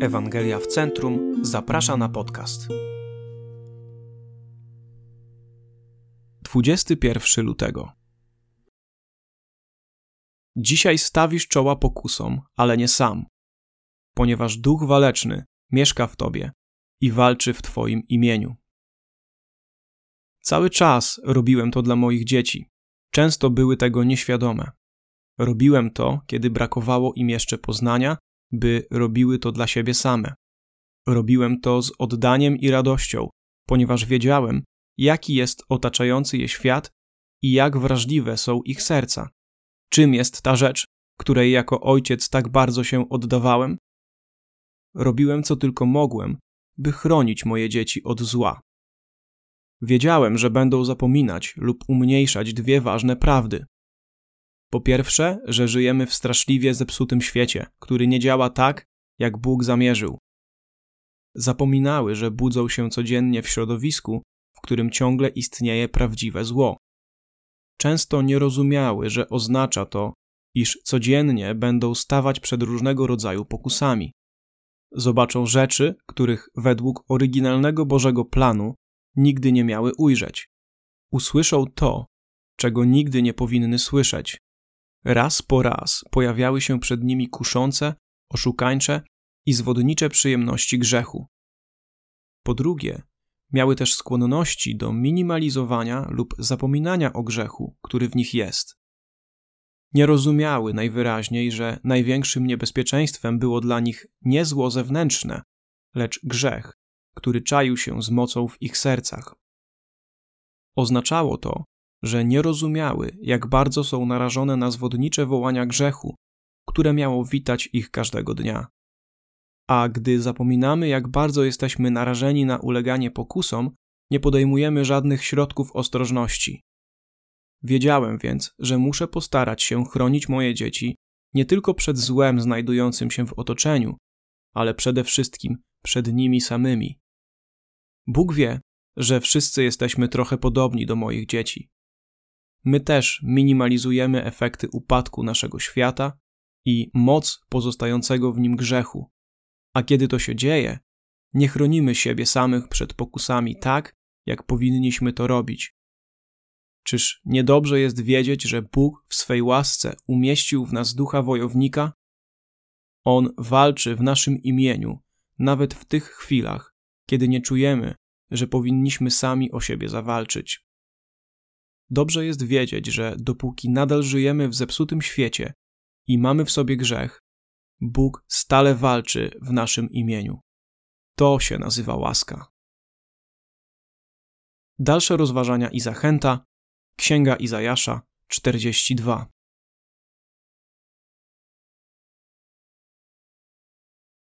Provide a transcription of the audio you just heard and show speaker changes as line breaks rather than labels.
Ewangelia w Centrum zaprasza na podcast. 21 lutego. Dzisiaj stawisz czoła pokusom, ale nie sam, ponieważ duch waleczny mieszka w tobie i walczy w twoim imieniu. Cały czas robiłem to dla moich dzieci. Często były tego nieświadome. Robiłem to, kiedy brakowało im jeszcze poznania by robiły to dla siebie same. Robiłem to z oddaniem i radością, ponieważ wiedziałem, jaki jest otaczający je świat i jak wrażliwe są ich serca. Czym jest ta rzecz, której jako ojciec tak bardzo się oddawałem? Robiłem co tylko mogłem, by chronić moje dzieci od zła. Wiedziałem, że będą zapominać lub umniejszać dwie ważne prawdy. Po pierwsze, że żyjemy w straszliwie zepsutym świecie, który nie działa tak, jak Bóg zamierzył. Zapominały, że budzą się codziennie w środowisku, w którym ciągle istnieje prawdziwe zło. Często nie rozumiały, że oznacza to, iż codziennie będą stawać przed różnego rodzaju pokusami. Zobaczą rzeczy, których według oryginalnego Bożego planu nigdy nie miały ujrzeć. Usłyszą to, czego nigdy nie powinny słyszeć. Raz po raz pojawiały się przed nimi kuszące, oszukańcze i zwodnicze przyjemności grzechu. Po drugie, miały też skłonności do minimalizowania lub zapominania o grzechu, który w nich jest. Nie rozumiały najwyraźniej, że największym niebezpieczeństwem było dla nich nie zło zewnętrzne, lecz grzech, który czaił się z mocą w ich sercach. Oznaczało to, że nie rozumiały, jak bardzo są narażone na zwodnicze wołania grzechu, które miało witać ich każdego dnia. A gdy zapominamy, jak bardzo jesteśmy narażeni na uleganie pokusom, nie podejmujemy żadnych środków ostrożności. Wiedziałem więc, że muszę postarać się chronić moje dzieci nie tylko przed złem znajdującym się w otoczeniu, ale przede wszystkim przed nimi samymi. Bóg wie, że wszyscy jesteśmy trochę podobni do moich dzieci my też minimalizujemy efekty upadku naszego świata i moc pozostającego w nim grzechu. A kiedy to się dzieje, nie chronimy siebie samych przed pokusami tak, jak powinniśmy to robić. Czyż niedobrze jest wiedzieć, że Bóg w swej łasce umieścił w nas ducha wojownika? On walczy w naszym imieniu, nawet w tych chwilach, kiedy nie czujemy, że powinniśmy sami o siebie zawalczyć. Dobrze jest wiedzieć, że dopóki nadal żyjemy w zepsutym świecie i mamy w sobie grzech, Bóg stale walczy w naszym imieniu. To się nazywa łaska. Dalsze rozważania i zachęta Księga Izajasza 42.